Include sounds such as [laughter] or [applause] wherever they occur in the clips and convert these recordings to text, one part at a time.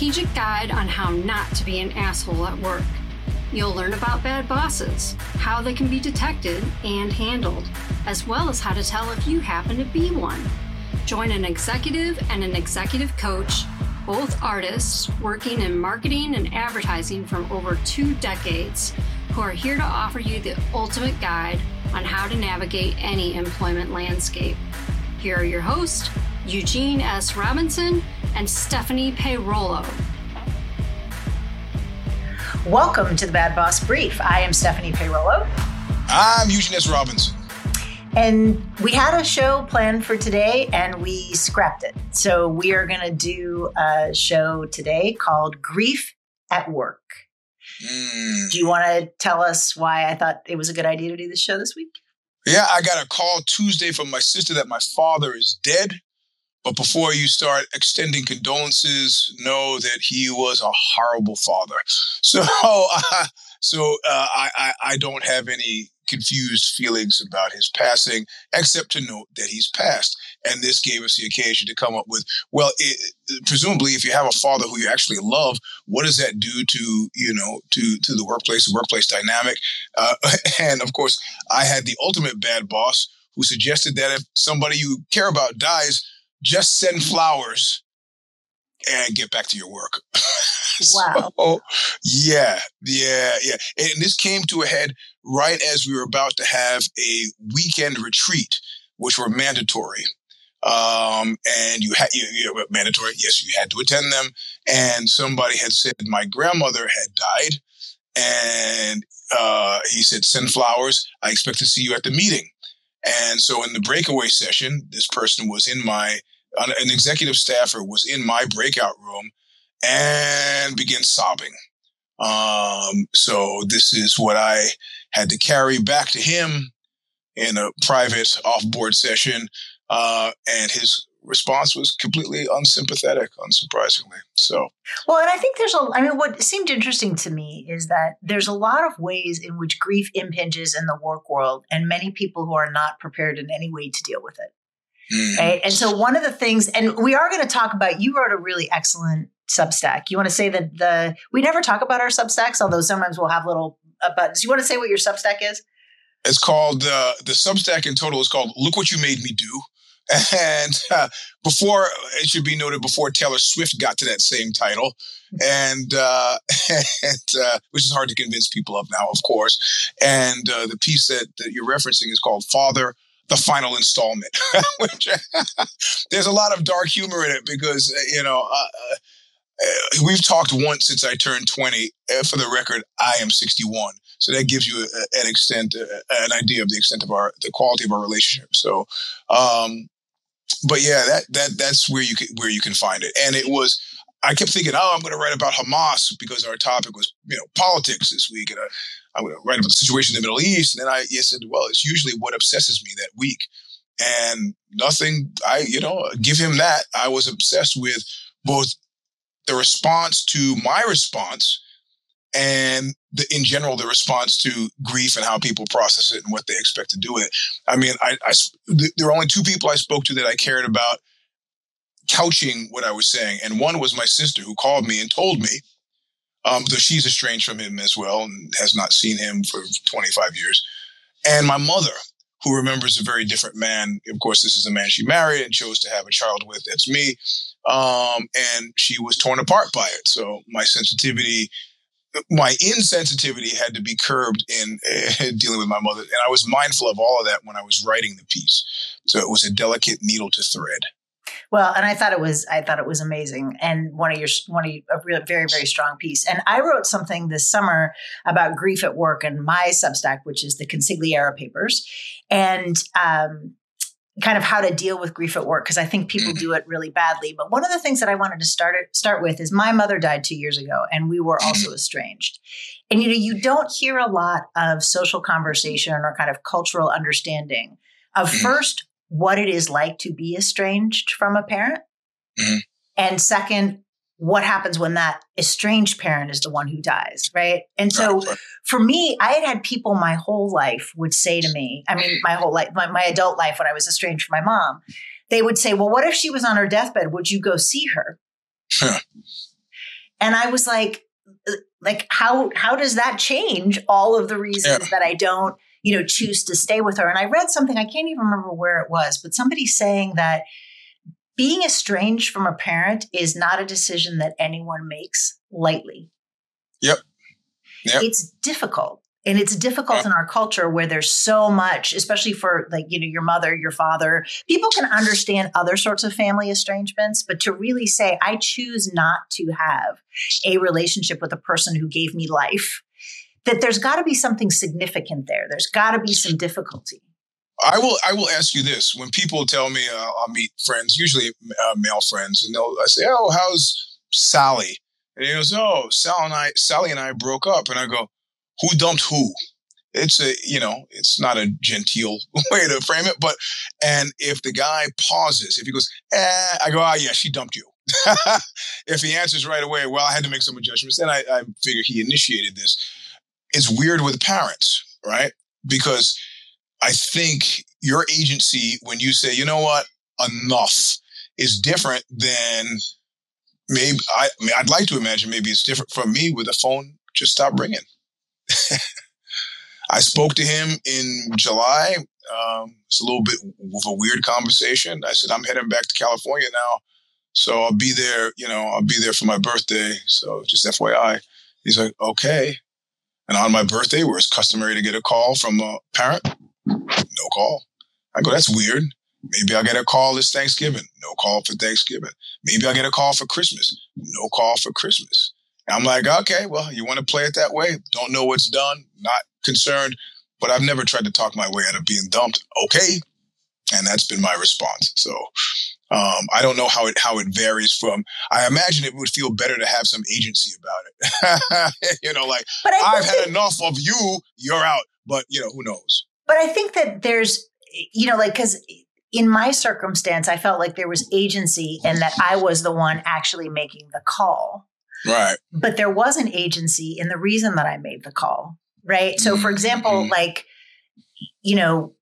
Strategic guide on how not to be an asshole at work. You'll learn about bad bosses, how they can be detected and handled, as well as how to tell if you happen to be one. Join an executive and an executive coach, both artists working in marketing and advertising from over two decades, who are here to offer you the ultimate guide on how to navigate any employment landscape. Here are your hosts, Eugene S. Robinson and Stephanie Payrollo. Welcome to the Bad Boss Brief. I am Stephanie Payrollo. I'm Eugene S. Robinson. And we had a show planned for today and we scrapped it. So we are going to do a show today called Grief at Work. Mm. Do you want to tell us why I thought it was a good idea to do this show this week? Yeah, I got a call Tuesday from my sister that my father is dead. But before you start extending condolences, know that he was a horrible father. [laughs] So, uh, so uh, I, I, I don't have any confused feelings about his passing, except to note that he's passed. And this gave us the occasion to come up with, well, it, presumably, if you have a father who you actually love, what does that do to you know to to the workplace, the workplace dynamic? Uh, [laughs] and of course, I had the ultimate bad boss who suggested that if somebody you care about dies just send flowers and get back to your work. [laughs] Wow. so, yeah, yeah, yeah. And this came to a head right as we were about to have a weekend retreat, which were mandatory. Um, and you had you, you mandatory. Yes, you had to attend them. And somebody had said my grandmother had died, and uh, he said, "Send flowers. I expect to see you at the meeting." And so in the breakaway session, this person was in my, an executive staffer was in my breakout room and began sobbing. Um, so this is what I had to carry back to him in a private off-board session. Uh, and his response was completely unsympathetic, unsurprisingly. So, well, and I think there's a, I mean, what seemed interesting to me is that there's a lot of ways in which grief impinges in the work world, and many people who are not prepared in any way to deal with it. Mm. Right. And so, one of the things, and we are going to talk about, you wrote a really excellent Substack. You want to say that the, we never talk about our Substacks, although sometimes we'll have little uh, buttons. You want to say what your Substack is? It's called, uh, the Substack in total is called Look What You Made Me Do. [laughs] And uh, before, it should be noted, before Taylor Swift got to that same title, [laughs] and, uh, [laughs] and uh, which is hard to convince people of now, of course. And uh, the piece that, that you're referencing is called Father, the Final Installment, [laughs] which there's a lot of dark humor in it because, uh, you know, uh, uh, we've talked once since I turned 20. Uh, for the record, I am 61. So that gives you a, an extent, uh, an idea of the extent of our, the quality of our relationship. So, um, but yeah, that that that's where you can where you can find it. And it was I kept thinking, oh, I'm going to write about Hamas because our topic was you know politics this week, and I, Going to write about the situation in the Middle East. And then I said, well, it's usually what obsesses me that week, and nothing. I you know give him that. I was obsessed with both the response to my response and the, in general the response to grief and how people process it and what they expect to do with it. I mean, I, I there were only two people I spoke to that I cared about couching what I was saying, and one was my sister who called me and told me, um, though she's estranged from him as well and has not seen him for 25 years, and my mother who remembers a very different man. Of course, this is a man she married and chose to have a child with. That's me. Um, and she was torn apart by it. So my sensitivity my insensitivity had to be curbed in uh, [laughs] dealing with my mother. And I was mindful of all of that when I was writing the piece. So it was a delicate needle to thread. Well, and I thought it was I thought it was amazing, and one of your one of your, a real, very very strong piece. And I wrote something this summer about grief at work in my Substack, which is the Consigliera Papers, and um, kind of how to deal with grief at work because I think people mm-hmm. do it really badly. But one of the things that I wanted to start start with is my mother died two years ago, and we were also mm-hmm. estranged. And you know, you don't hear a lot of social conversation or kind of cultural understanding of mm-hmm. first what it is like to be estranged from a parent, and second what happens when that estranged parent is the one who dies, right? And so for me, I had had people my whole life would say to me, I mean, my whole life, my, my adult life when I was estranged from my mom, they would say, well, what if she was on her deathbed? Would you go see her? and I was like, uh, like how how does that change all of the reasons yeah. that I don't you know choose to stay with her? And I read something I can't even remember where it was, but somebody saying that being estranged from a parent is not a decision that anyone makes lightly. Yep. Yep. It's difficult and it's difficult in our culture where there's so much especially for like you know your mother your father people can understand other sorts of family estrangements but to really say i choose not to have a relationship with a person who gave me life that there's got to be something significant there. There's got to be some difficulty. I will. I will ask you this: When people tell me uh, I'll meet friends, usually uh, male friends, and they'll I say, "Oh, how's Sally?" And he goes, "Oh, Sally and I, Sally and I broke up," and I go, who dumped who? It's a you know it's not a genteel [laughs] way to frame it but and if the guy pauses if he goes eh, i go oh yeah she dumped you. [laughs] If he answers right away well i had to make some adjustments and I, I figure he initiated this it's weird with parents right because i think your agency when you say you know what enough is different than maybe I, I mean, i'd like to imagine maybe it's different from me with the phone just stop ringing [laughs] I spoke to him in July. Um, it's a little bit of a weird conversation. I said, I'm heading back to California now. So I'll be there, you know, I'll be there for my birthday. So just FYI. He's like, okay. And on my birthday, where it's customary to get a call from a parent, no call. I go, that's weird. Maybe I'll get a call this Thanksgiving. No call for Thanksgiving. Maybe I'll get a call for Christmas. No call for Christmas. I'm like, okay, well, you want to play it that way? Don't know what's done, not concerned, but I've never tried to talk my way out of being dumped. Okay. And that's been my response. So um, I don't know how it how it varies from. I imagine it would feel better to have some agency about it. [laughs] you know, like I've had enough of you. You're out. But you know, who knows? But I think that there's, you know, like because in my circumstance, I felt like there was agency and that I was the one actually making the call. Right. But there was an agency in the reason that I made the call. Right. So, for example, mm-hmm. like, you know,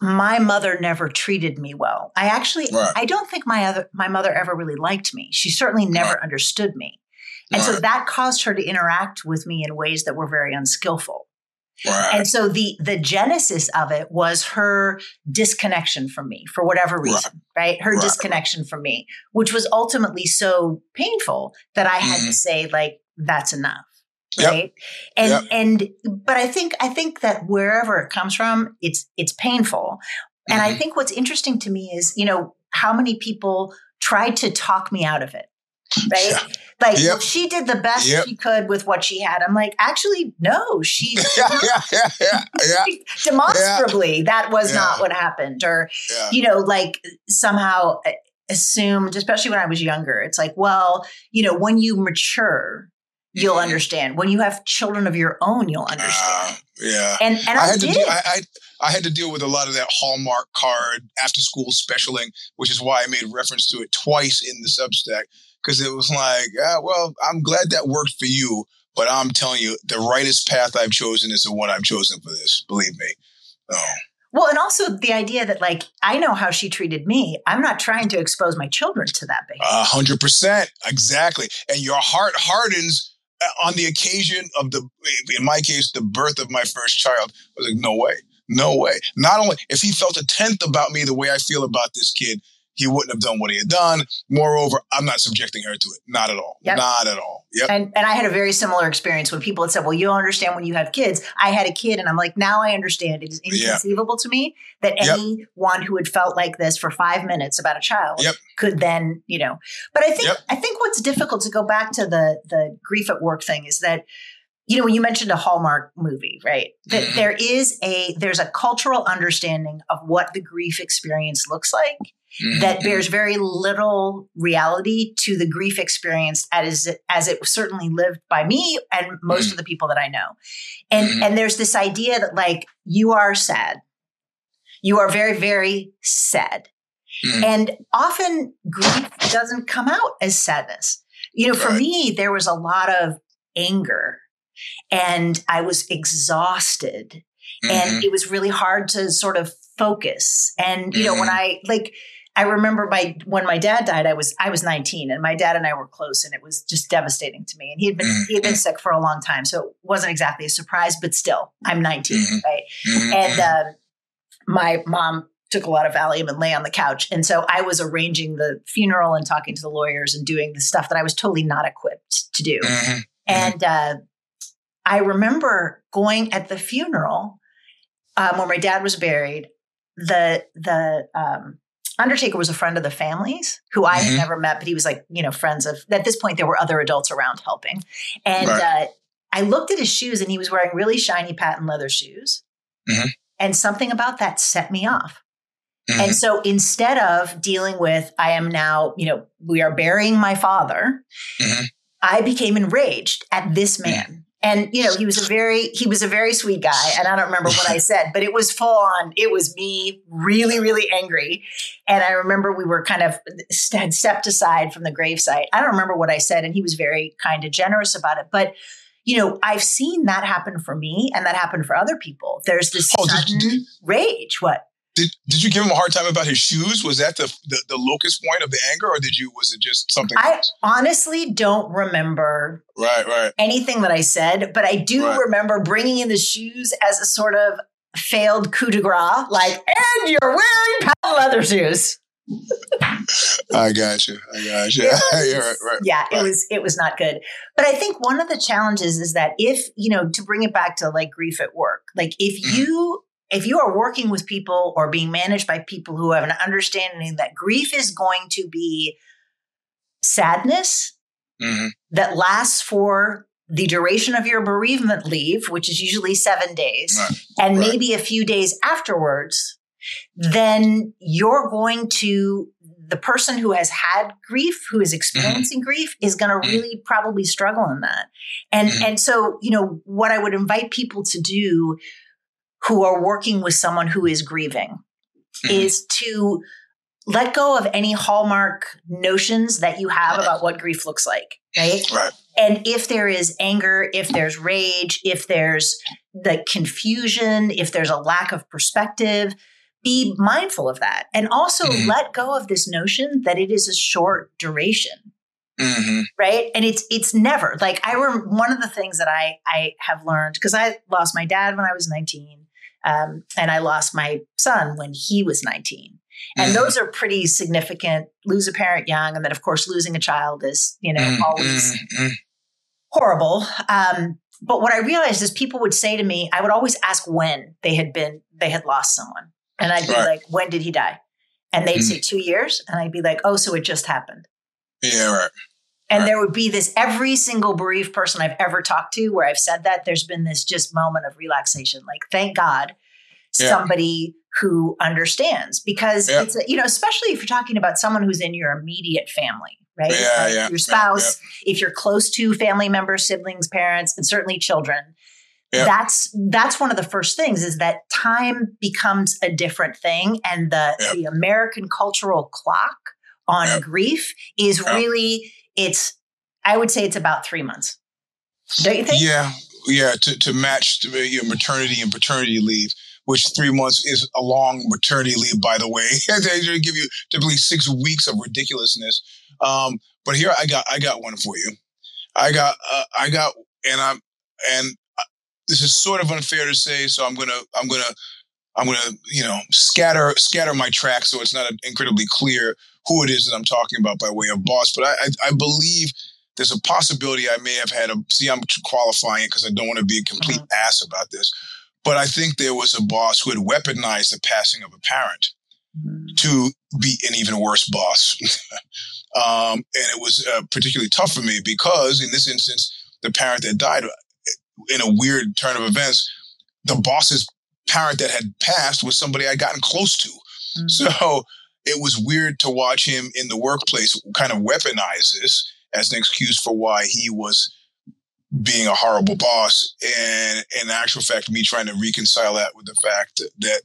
my mother never treated me well. I actually, right. I don't think my other, my mother ever really liked me. She certainly never right. understood me. And right. so that caused her to interact with me in ways that were very unskillful. And so the the genesis of it was her disconnection from me for whatever reason, right? Her disconnection from me, which was ultimately so painful that I had mm-hmm. to say like that's enough. Right. Yep. And yep. and but I think I think that wherever it comes from, it's it's painful. And mm-hmm. I think what's interesting to me is, you know, how many people tried to talk me out of it right? Yeah. Like yep. she did the best she could with what she had. I'm like, actually, no, she [laughs] yeah, yeah, yeah, yeah, [laughs] demonstrably that was not what happened, or you know, like somehow assumed, especially when I was younger. It's like, well, you know, when you mature, you'll understand. When you have children of your own, you'll understand. Uh, yeah, and and I, I had did. to do. I, I, I had to deal with a lot of that Hallmark card after school specialing, which is why I made reference to it twice in the Substack because it was like, ah, well, I'm glad that worked for you, but I'm telling you, the rightest path I've chosen is the one I've chosen for this. Believe me. Oh. Well, and also the idea that like I know how she treated me. I'm not trying to expose my children to that behavior. A hundred percent, exactly. And your heart hardens on the occasion of the, in my case, the birth of my first child. I was like, no way, no way. Not only if he felt a tenth about me the way I feel about this kid, he wouldn't have done what he had done. Moreover, I'm not subjecting her to it. Not at all. Yep. Not at all. Yep. And and I had a very similar experience when people had said, "Well, you don't understand when you have kids." I had a kid, and I'm like, now I understand. It is inconceivable yeah. to me that yep. anyone who had felt like this for five minutes about a child yep. could then, you know. But I think I think what's difficult to go back to the the grief at work thing is that you know, when you mentioned a Hallmark movie, right? That mm-hmm. there is a there's a cultural understanding of what the grief experience looks like mm-hmm. that bears very little reality to the grief experience as as it certainly lived by me and most mm-hmm. of the people that I know. And mm-hmm. and there's this idea that like you are sad. You are very very sad. Mm-hmm. And often grief doesn't come out as sadness. You know, for me there was a lot of anger and I was exhausted mm-hmm. and it was really hard to sort of focus. And, you know, mm-hmm. when I like, I remember my when my dad died, I was I was 19 and my dad and I were close and it was just devastating to me. And he had been mm-hmm. he had been sick for a long time. So it wasn't exactly a surprise, but still, I'm 19, mm-hmm. right? Mm-hmm. And uh, my mom took a lot of Valium and lay on the couch. And so I was arranging the funeral and talking to the lawyers and doing the stuff that I was totally not equipped to do. Mm-hmm. mm-hmm. And uh, I remember going at the funeral um, where my dad was buried. The the um, Undertaker was a friend of the families who I mm-hmm. had never met, but he was like you know friends of. At this point, there were other adults around helping, and right. uh, I looked at his shoes, and he was wearing really shiny patent leather shoes, mm-hmm. and something about that set me off. Mm-hmm. And so instead of dealing with, I am now, you know, we are burying my father, mm-hmm. I became enraged at this mm. man. And you know, he was a very he was a very sweet guy, and I don't remember what I [laughs] said, but it was full on. It was me, really, really angry. And I remember we were kind of had stepped aside from the gravesite. I don't remember what I said, and he was very kind and generous about it. But you know, I've seen that happen for me, and that happened for other people. There's this oh, sudden did, did, rage. What? Did, did you give him a hard time about his shoes? Was that the, the, the locus point of the anger, or did you was it just something? I else? honestly don't remember. Right, right. Anything that I said, but I do right. remember bringing in the shoes as a sort of failed coup de grace, like, and you're wearing patent leather shoes. [laughs] I got you. I got [laughs] you. Was, right, right, yeah, right. it was it was not good. But I think one of the challenges is that if you know to bring it back to like grief at work, like if mm-hmm. you if you are working with people or being managed by people who have an understanding that grief is going to be sadness mm-hmm. that lasts for the duration of your bereavement leave, which is usually seven days, right. and right. maybe a few days afterwards, then you're going to, the person who has had grief, who is mm-hmm. experiencing mm-hmm. grief, is going to mm-hmm. really probably struggle in that. And, mm-hmm. and so, you know, what I would invite people to do who are working with someone who is grieving mm-hmm. is to let go of any hallmark notions that you have about what grief looks like right right and if there is anger if there's rage if there's the confusion if there's a lack of perspective be mindful of that and also mm-hmm. let go of this notion that it is a short duration mm-hmm. right and it's it's never like i remember one of the things that i i have learned because i lost my dad when i was 19 um, and I lost my son when he was 19. And mm-hmm. those are pretty significant. Lose a parent young, and then of course losing a child is, you know, mm-hmm. always mm-hmm. horrible. Um, but what I realized is people would say to me, I would always ask when they had been they had lost someone, and I'd be like, "When did he die?" And they'd say mm. two years, and I'd be like, "Oh, so it just happened." Yeah, right. And there would be this every single bereaved person I've ever talked to where I've said that, there's been this just moment of relaxation. Like, thank God yeah. somebody who understands because yeah. it's, a, you know, especially if you're talking about someone who's in your immediate family, right? Yeah, like yeah, your spouse, if you're close to family members, siblings, parents, and certainly children. That's that's one of the first things is that time becomes a different thing, and the the American cultural clock on grief is really it's I would say it's about three months. Don't you think? Yeah, yeah. To to match your maternity and paternity leave, which three months is a long maternity leave, by the way. [laughs] they give you typically six weeks of ridiculousness. Um, but here I got I got one for you. I got uh, I got and I'm and uh, this is sort of unfair to say, so I'm gonna I'm gonna I'm gonna you know scatter scatter my tracks so it's not incredibly clear who it is that I'm talking about by way of boss. But I, I, I believe there's a possibility I may have had a see I'm qualifying it because I don't want to be a complete mm-hmm. ass about this. But I think there was a boss who had weaponized the passing of a parent mm-hmm. to be an even worse boss. [laughs] um, and it was uh, particularly tough for me because in this instance, the parent that died in a weird turn of events, the boss's parent that had passed was somebody I'd gotten close to. Mm-hmm. So it was weird to watch him in the workplace kind of weaponize this as an excuse for why he was being a horrible boss and in actual fact me trying to reconcile that with the fact that, that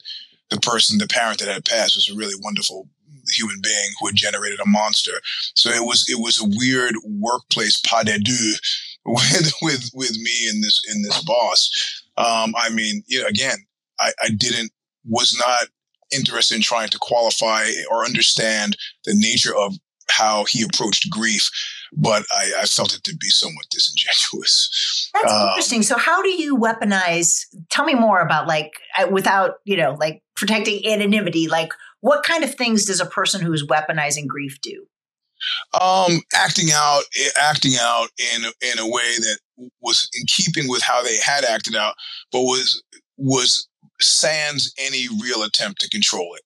the person the parent that had passed was a really wonderful human being who had generated a monster so it was it was a weird workplace pas de deux [laughs] with with with me and this in this boss um i mean you know, again i i didn't was not interested in trying to qualify or understand the nature of how he approached grief, but I, I felt it to be somewhat disingenuous. That's um, interesting. So, how do you weaponize? Tell me more about like uh, without you know like protecting anonymity. Like, what kind of things does a person who is weaponizing grief do? Um, acting out, acting out in in a way that was in keeping with how they had acted out, but was was sans any real attempt to control it.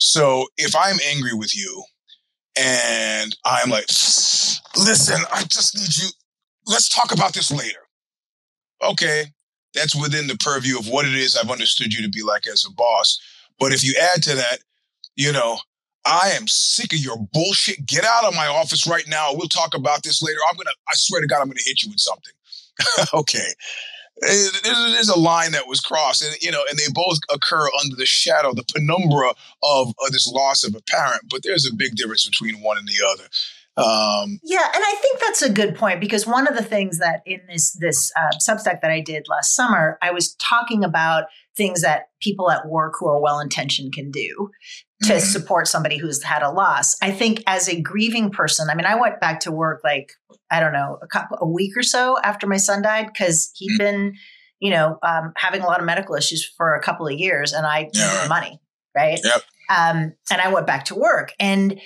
So if I'm angry with you and I'm like, listen, I just need you, let's talk about this later. Okay, that's within the purview of what it is I've understood you to be like as a boss. But if you add to that, you know, I am sick of your bullshit. Get out of my office right now. We'll talk about this later. I'm gonna, I swear to God, I'm gonna hit you with something. [laughs] okay there's a line that was crossed, and you know, and they both occur under the shadow, the penumbra of, of this loss of a parent. But there's a big difference between one and the other. Um, yeah, and I think that's a good point because one of the things that in this this uh, Substack that I did last summer, I was talking about things that people at work who are well intentioned can do to mm-hmm. support somebody who's had a loss. I think as a grieving person, I mean, I went back to work like I don't know a couple a week or so after my son died because he had mm-hmm. been you know um, having a lot of medical issues for a couple of years, and I yeah, right. money, right? Yep. Um, and I went back to work, and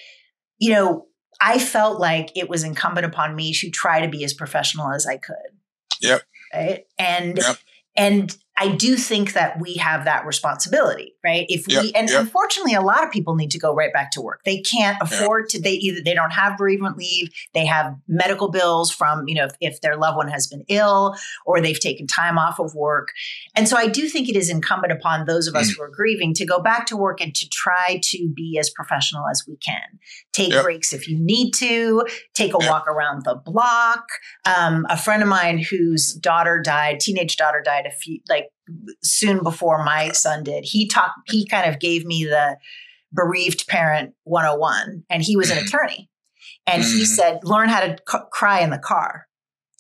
you know I felt like it was incumbent upon me to try to be as professional as I could. Yep. Right. And yep. and I do think that we have that responsibility, right? If we, yep, and yep. unfortunately, a lot of people need to go right back to work. They can't afford to, they either, they don't have bereavement leave, they have medical bills from, you know, if, if, their loved one has been ill or they've taken time off of work. And so I do think it is incumbent upon those of us mm. who are grieving to go back to work and to try to be as professional as we can. Take yep. breaks if you need to, take a walk around the block. Um, a friend of mine whose daughter died, teenage daughter died a few, like, soon before my son did. He talked, he kind of gave me the bereaved parent 101 and he was an mm-hmm. [clears throat] attorney. And mm-hmm. he said, learn how to c- cry in the car.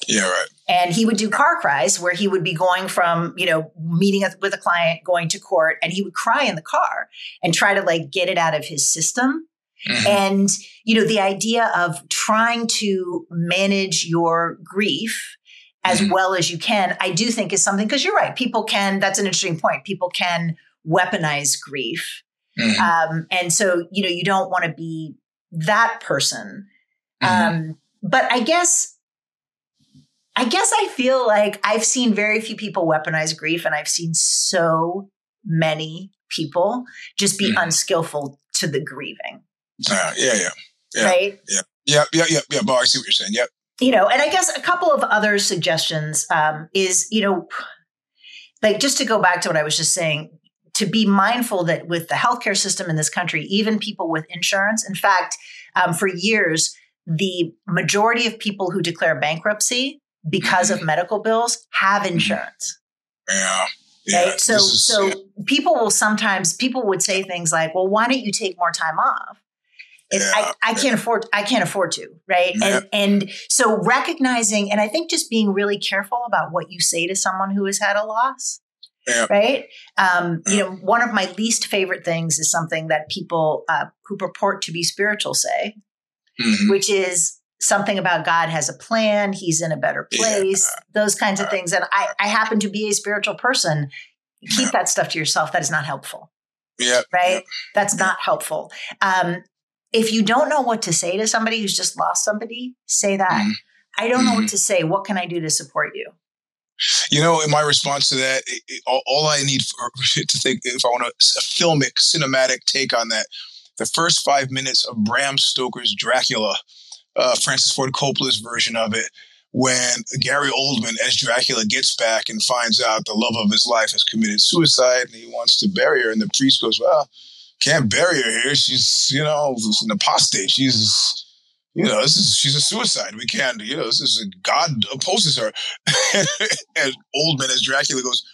Yeah, right. And he would do car cries where he would be going from, you know, meeting with a client, going to court, and he would cry in the car and try to like get it out of his system. Mm-hmm. And, you know, the idea of trying to manage your grief as mm-hmm. well as you can, I do think is something because you're right. People can, that's an interesting point. People can weaponize grief. Mm-hmm. Um, and so, you know, you don't want to be that person. Mm-hmm. Um, but I guess, I guess I feel like I've seen very few people weaponize grief, and I've seen so many people just be mm-hmm. unskillful to the grieving. Uh, yeah, yeah, yeah. Right? Yeah. Yeah, yeah, yeah, yeah. But I see what you're saying. Yep you know, and I guess a couple of other suggestions um, is, you know, like just to go back to what I was just saying, to be mindful that with the healthcare system in this country, even people with insurance, in fact, um, for years, the majority of people who declare bankruptcy because of mm-hmm. medical bills have mm-hmm. insurance. Yeah. Yeah, right? So, is, so yeah. people will sometimes people would say things like, "Well, why don't you take more time off?" Yeah, I, I can't afford I can't afford to, right? Yeah. And and so recognizing and I think just being really careful about what you say to someone who has had a loss. Yeah. Right. Um, you know, one of my least favorite things is something that people uh, who purport to be spiritual say, mm-hmm. which is something about God has a plan. He's in a better place. Those kinds of things. And I, I happen to be a spiritual person. Keep [laughs] that stuff to yourself. That is not helpful. Yeah. Right. That's not helpful. Um, if you don't know what to say to somebody who's just lost somebody, say that. Mm-hmm. I don't know mm-hmm. what to say. What can I do to support you? You know, in my response to that, it, it, all, all, I need for, [laughs] to think, if I want a, a filmic, cinematic take on that, the first five minutes of Bram Stoker's Dracula, uh, Francis Ford Coppola's version of it, when Gary Oldman as Dracula gets back and finds out the love of his life has committed suicide and he wants to bury her, and the priest goes, "Well, can't bury her here. She's, you know, an apostate. She's, you know, this is she's a suicide. We can't, you know, this is God opposes her. [laughs] and Oldman as Dracula goes,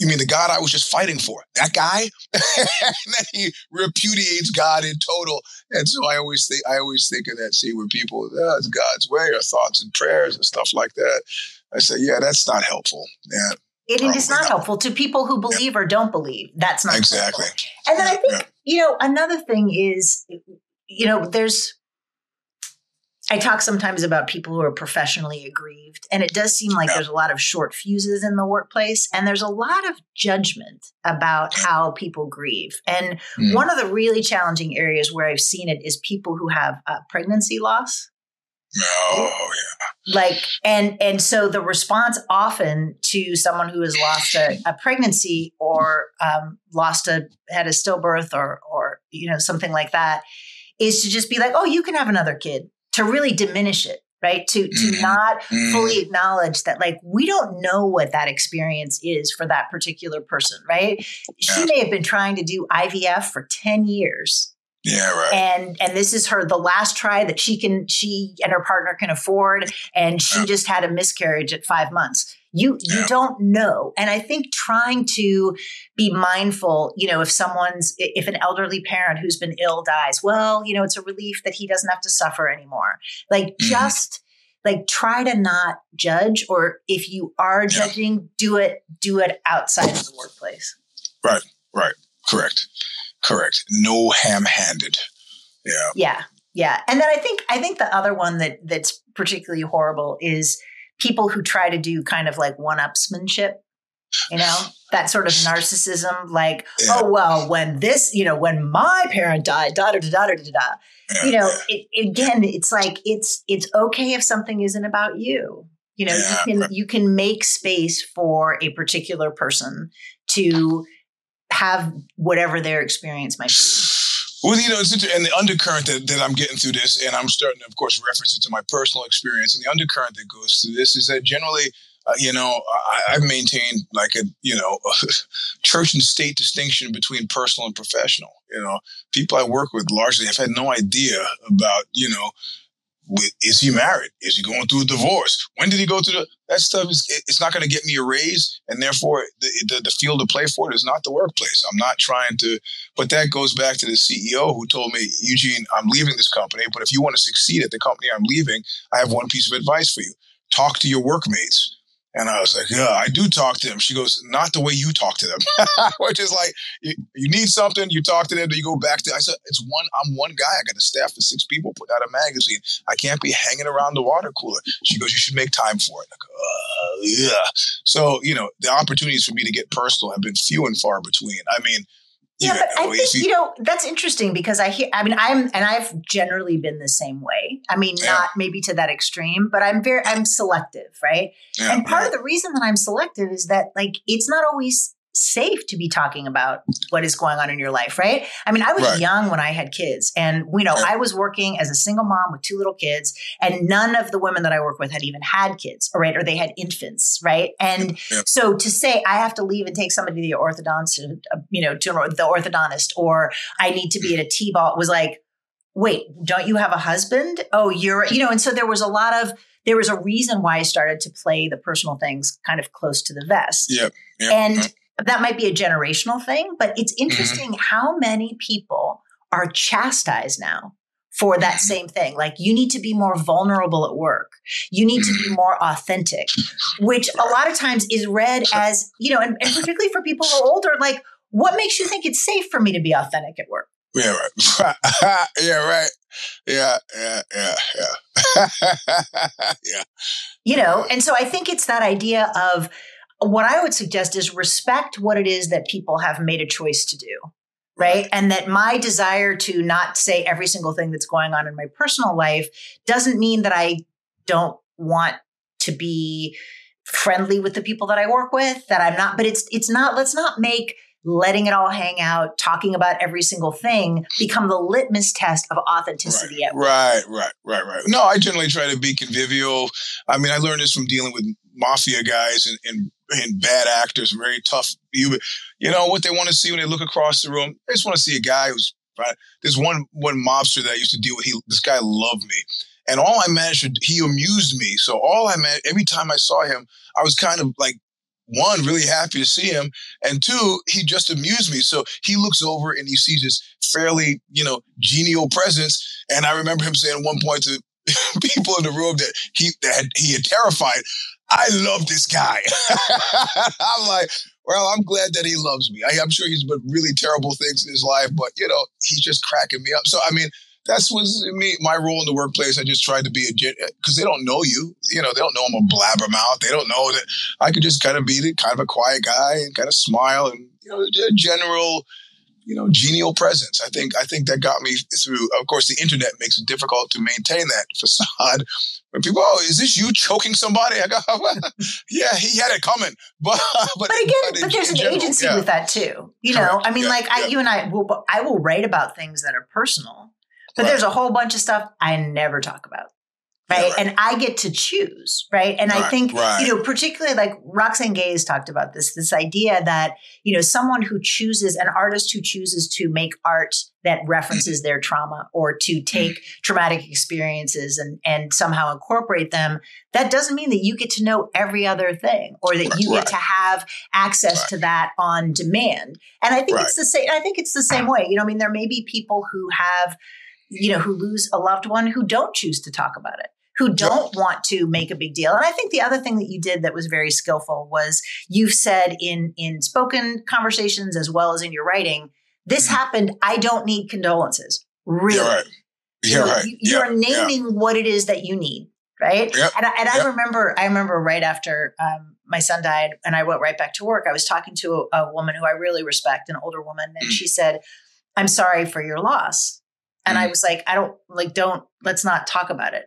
you mean the God I was just fighting for? That guy? [laughs] and then he repudiates God in total. And so I always think I always think of that scene where people, oh, it's God's way, or thoughts and prayers and stuff like that. I say, yeah, that's not helpful. Yeah. It is not, not, helpful to people who believe yeah. or don't believe. That's not exactly. Helpful. And then I think, yeah. you know, another thing is, you know, there's, I talk sometimes about people who are professionally aggrieved, and it does seem like yeah. there's a lot of short fuses in the workplace, and there's a lot of judgment about how people grieve. And mm. one of the really challenging areas where I've seen it is people who have uh, pregnancy loss. Oh yeah. Like and and so the response often to someone who has lost a, a pregnancy or um, lost a had a stillbirth or or you know something like that is to just be like, oh, you can have another kid to really diminish it right to to mm-hmm. not mm-hmm. fully acknowledge that like we don't know what that experience is for that particular person right she may have been trying to do ivf for 10 years yeah, right. And and this is her the last try that she can she and her partner can afford and she yeah. just had a miscarriage at 5 months. You you yeah. don't know. And I think trying to be mindful, you know, if someone's if an elderly parent who's been ill dies, well, you know, it's a relief that he doesn't have to suffer anymore. Like mm-hmm. just like try to not judge or if you are judging, do it do it outside of the workplace. Right. Right. Correct. Correct. No ham-handed. Yeah. Yeah. Yeah. And then I think I think the other one that that's particularly horrible is people who try to do kind of like one-upsmanship. You know, that sort of narcissism, like, yeah. oh well, when this, you know, when my parent died, da da da da da da da. Yeah, you know, it, again, it's like it's it's okay if something isn't about you. You know, you can you can make space for a particular person to have whatever their experience might be. Well, you know, and the undercurrent that, that I'm getting through this, and I'm starting to, of course, reference it to my personal experience. And the undercurrent that goes through this is that generally, uh, you know, I, have maintained like a, you know, a [laughs] church and state distinction between personal and professional. You know, people I work with largely have had no idea about, you know, is he married? Is he going through a divorce? When did he go through the, that stuff? Is it's not going to get me a raise, and therefore the, the, the field to play for it is not the workplace. I'm not trying to, but that goes back to the CEO who told me, Eugene, I'm leaving this company, but if you want to succeed at the company I'm leaving, I have one piece of advice for you: talk to your workmates. And I was like, yeah, I do talk to them. She goes, not the way you talk to them, [laughs] which is like, you, you, need something, you talk to them, then you go back to, I said, it's one, I'm one guy. I got a staff of six people put out a magazine. I can't be hanging around the water cooler. She goes, you should make time for it. Go, uh, yeah. So, you know, the opportunities for me to get personal have been few and far between. I mean, yeah, but I think you know that's interesting because I hear. I mean, I'm and I've generally been the same way. I mean, yeah. not maybe to that extreme, but I'm very I'm selective, right? Yeah, and part yeah. of the reason that I'm selective is that like it's not always safe to be talking about what is going on in your life, right? I mean, I was right. young when I had kids, and you know, yeah. I was working as a single mom with two little kids, and none of the women that I work with had even had kids, or right, or they had infants, right? And yeah. so to say I have to leave and take somebody to the orthodontist, uh, you know, to the orthodontist, or I need to be at a T-ball was like, wait, don't you have a husband? Oh, you're, you know, and so there was a lot of there was a reason why I started to play the personal things kind of close to the vest. Yeah. Yep. And that might be a generational thing, but it's mm-hmm. interesting mm-hmm. how many people are chastised now for that mm-hmm. same thing. Like you need to be more vulnerable at work. You need to be mm-hmm. more authentic, which a lot of times is read as, you know, and, and particularly for people who are older, like, what makes you think it's safe for me to be authentic at work? Yeah, right. [laughs] yeah, right. Yeah, yeah, yeah, yeah. [laughs] yeah. You know, and so I think it's that idea of what I would suggest is respect what it is that people have made a choice to do. Right. And that my desire to not say every single thing that's going on in my personal life doesn't mean that I don't want to be friendly with the people that I work with, that I'm not, but it's, it's not, let's not make letting it all hang out, talking about every single thing become the litmus test of authenticity right, right, right, right, right. No, I generally try to be convivial. I mean, I learned this from dealing with mafia guys and, and, and bad actors, very tough. You, you know what they want to see when they look across the room? They just want to see a guy who's. There's one one mobster that I used to deal with. He this guy loved me, and all I managed to he amused me. So all I meant every time I saw him, I was kind of like one, really happy to see him, and two, he just amused me. So he looks over and he sees this fairly, you know, genial presence. And I remember him saying at one point to [laughs] people in the room that he that he had terrified. I love this guy. [laughs] I'm like, well, I'm glad that he loves me. I, am sure he's done really terrible things in his life, but you know, he's just cracking me up. So, I mean, that's was me. My role in the workplace. I just tried to be a because they don't know you. You know, they don't know I'm a mm-hmm. blabbermouth. They don't know that I could just kind of be the kind of a quiet guy and kind of smile and you know, a general you know, genial presence. I think I think that got me through. Of course, the internet makes it difficult to maintain that [laughs] facade. When people, oh, is this you choking somebody? I go, [laughs] well, yeah, he had it coming. [laughs] But but, but again, but, but there's an general, agency yeah. with that too. You Correct. know, I mean, yeah, like yeah. I, you and I will, I will write about things that are personal, but right. there's a whole bunch of stuff I never talk about right? Yeah, right? And I get to choose, right? And right, I think, right. you know, particularly like Roxane Gay has talked about this, this idea that, you know, someone who chooses, an artist who chooses to make art that references their trauma or to take mm-hmm. traumatic experiences and, and somehow incorporate them, that doesn't mean that you get to know every other thing or that you get to have access to that on demand. And I think it's the same, I think it's the same way. You know, I mean, there may be people who have, you know, who lose a loved one who don't choose to talk about it who don't want to make a big deal. And I think the other thing that you did that was very skillful was you've said in in spoken conversations as well as in your writing, this mm-hmm. happened. I don't need condolences. Really. You're right. You're, right. You, are naming yeah. what it is that you need. Right. Yep. And, I, and yep. I remember, I remember right after um, my son died and I went right back to work, I was talking to a, a woman who I really respect, an older woman. And mm. she said, I'm sorry for your loss. And mm. I was like, I don't like, don't, let's not talk about it.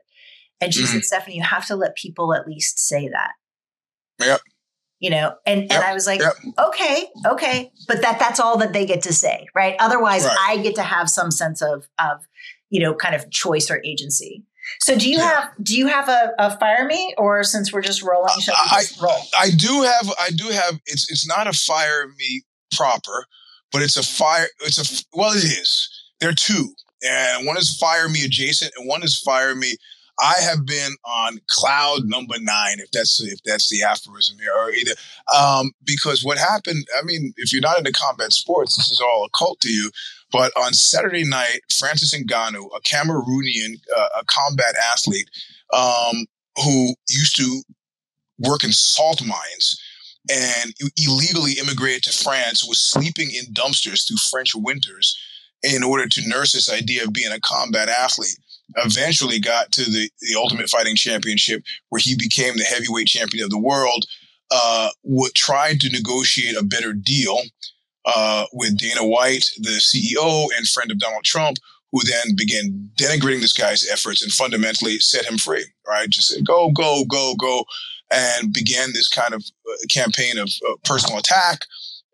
And she mm-hmm. said, Stephanie, you have to let people at least say that. Yep. You know, and, yep. and I was like, yep. okay, okay. But that that's all that they get to say, right? Otherwise, right. I get to have some sense of of, you know, kind of choice or agency. So do you yeah. have do you have a, a, fire me or since we're just rolling, should I, roll? I do have I do have it's it's not a fire me proper, but it's a fire it's a well it is. There are two. And one is fire me adjacent and one is fire me I have been on cloud number nine, if that's if that's the aphorism here, or either um, because what happened. I mean, if you're not into combat sports, this is all a cult to you. But on Saturday night, Francis Ngannou, a Cameroonian, uh, a combat athlete um, who used to work in salt mines and illegally immigrated to France, was sleeping in dumpsters through French winters in order to nurse this idea of being a combat athlete eventually got to the, the Ultimate Fighting Championship, where he became the heavyweight champion of the world. Uh, would tried to negotiate a better deal uh, with Dana White, the CEO and friend of Donald Trump, who then began denigrating this guy's efforts and fundamentally set him free. Right, just said go, go, go, go, and began this kind of uh, campaign of uh, personal attack,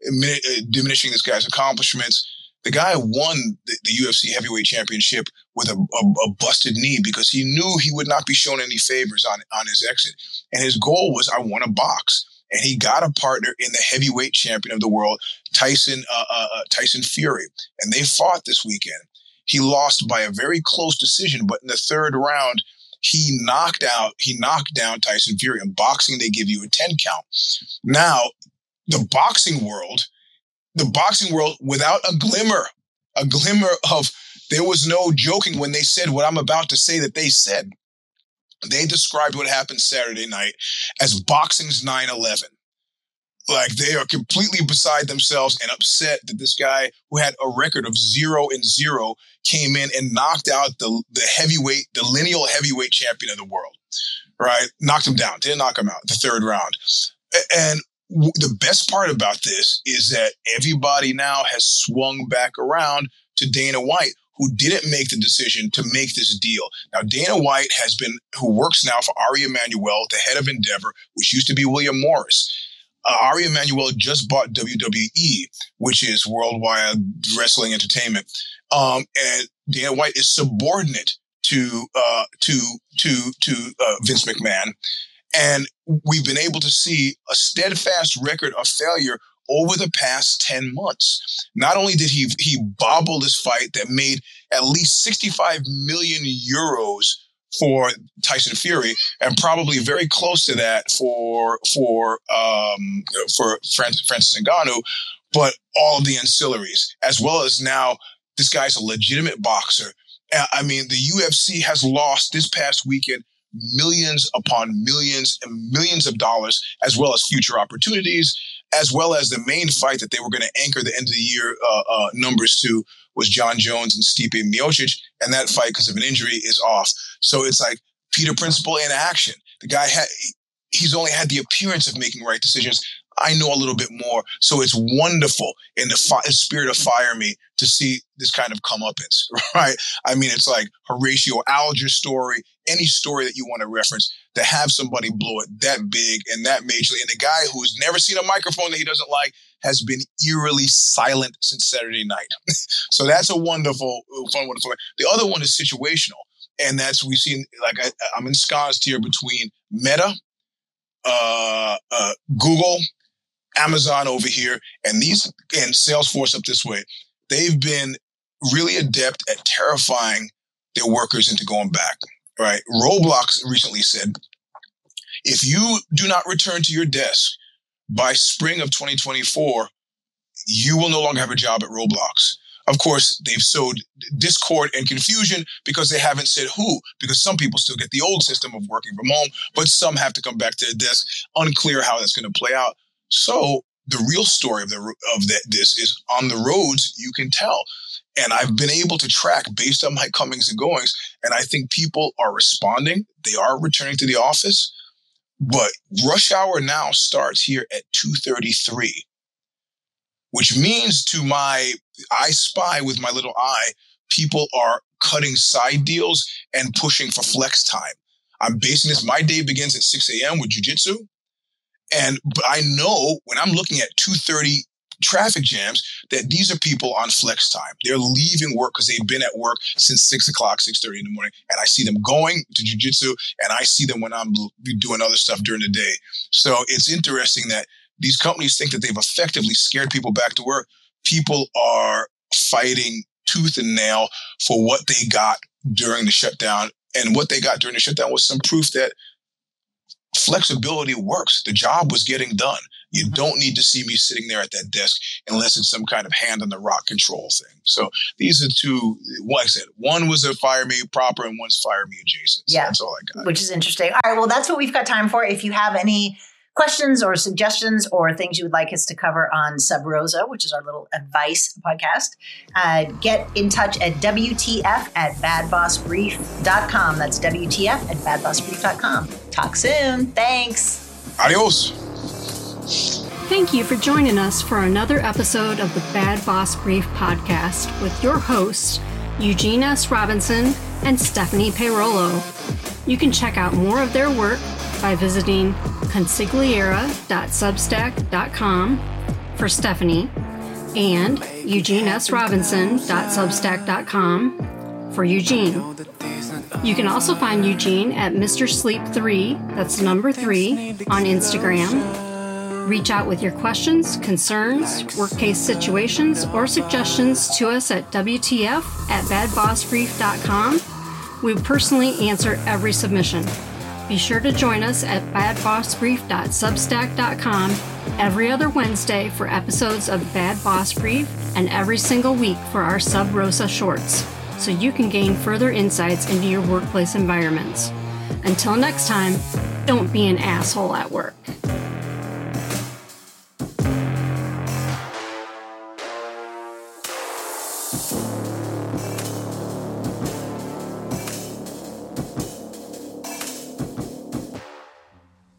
uh, diminishing this guy's accomplishments the guy won the, the UFC heavyweight championship with a, a, a, busted knee because he knew he would not be shown any favors on, on his exit. And his goal was, I want to box. And he got a partner in the heavyweight champion of the world, Tyson uh, uh, uh, Tyson Fury, and they fought this weekend. He lost by a very close decision, but in the third round, he knocked out he knocked down Tyson Fury. In boxing, they give you a ten count. Now, the boxing world the boxing world without a glimmer, a glimmer of there was no joking when they said what I'm about to say that they said. They described what happened Saturday night as boxing's 9 11. Like they are completely beside themselves and upset that this guy who had a record of zero and zero came in and knocked out the, the heavyweight, the lineal heavyweight champion of the world, right? Knocked him down, didn't knock him out the third round. And the best part about this is that everybody now has swung back around to Dana White, who didn't make the decision to make this deal. Now, Dana White has been, who works now for Ari Emanuel, the head of Endeavor, which used to be William Morris. Uh, Ari Emanuel just bought WWE, which is Worldwide Wrestling Entertainment. Um, and Dana White is subordinate to, uh, to, to, to, uh, Vince McMahon. And we've been able to see a steadfast record of failure over the past 10 months. Not only did he he bobble this fight that made at least 65 million euros for Tyson Fury, and probably very close to that for for um, for Francis Ngannou, but all of the ancillaries, as well as now this guy's a legitimate boxer. I mean, the UFC has lost this past weekend millions upon millions and millions of dollars, as well as future opportunities, as well as the main fight that they were going to anchor the end of the year uh, uh, numbers to was Jon Jones and Stipe Miocic, and that fight because of an injury is off. So it's like Peter Principle in action. The guy had he's only had the appearance of making right decisions. I know a little bit more. So it's wonderful in the fi- spirit of fire me to see this kind of comeuppance, [laughs] right? I mean, it's like Horatio Alger story, any story that you want to reference, to have somebody blow it that big and that majorly. And the guy who's never seen a microphone that he doesn't like has been eerily silent since Saturday night. [laughs] so that's a wonderful, fun, wonderful. The other one is situational. And that's, we've seen, like, I, I'm ensconced here between Meta, uh, uh, Google, Amazon over here, and these and Salesforce up this way, they've been really adept at terrifying their workers into going back. Right? Roblox recently said, if you do not return to your desk by spring of 2024, you will no longer have a job at Roblox. Of course, they've sowed discord and confusion because they haven't said who, because some people still get the old system of working from home, but some have to come back to the desk. Unclear how that's going to play out. So the real story of the of this is on the roads. You can tell, and I've been able to track based on my comings and goings, and I think people are responding. They are returning to the office, but rush hour now starts here at two thirty three, which means to my I spy with my little eye, people are cutting side deals and pushing for flex time. I'm basing this. My day begins at 6 a.m. with jujitsu. And I know when I'm looking at 230 traffic jams that these are people on flex time. They're leaving work because they've been at work since six o'clock, six thirty in the morning, and I see them going to jujitsu, and I see them when I'm doing other stuff during the day. So it's interesting that these companies think that they've effectively scared people back to work. People are fighting tooth and nail for what they got during the shutdown, and what they got during the shutdown was some proof that flexibility works. The job was getting done. You mm-hmm. don't need to see me sitting there at that desk unless it's some kind of hand on the rock control thing. So these are two, like I said, one was a fire me proper and one's fire me adjacent. So yeah. That's all I got. Which is interesting. All right. Well, that's what we've got time for. If you have any questions or suggestions or things you would like us to cover on Sub Rosa, which is our little advice podcast, uh, get in touch at WTF at badbossbrief.com. That's WTF at badbossbrief.com. Talk soon. Thanks. Adios. Thank you for joining us for another episode of the Bad Boss Brief podcast with your hosts, Eugene S. Robinson and Stephanie Payrolo. You can check out more of their work by visiting consigliera.substack.com for Stephanie and eugenesrobinson.substack.com for Eugene. You can also find Eugene at Mr. Sleep 3, that's number 3, on Instagram. Reach out with your questions, concerns, work case situations, or suggestions to us at WTF at badbossbrief.com. We personally answer every submission. Be sure to join us at badbossbrief.substack.com every other Wednesday for episodes of Bad Boss Brief and every single week for our Sub Rosa shorts, so you can gain further insights into your workplace environments. Until next time, don't be an asshole at work.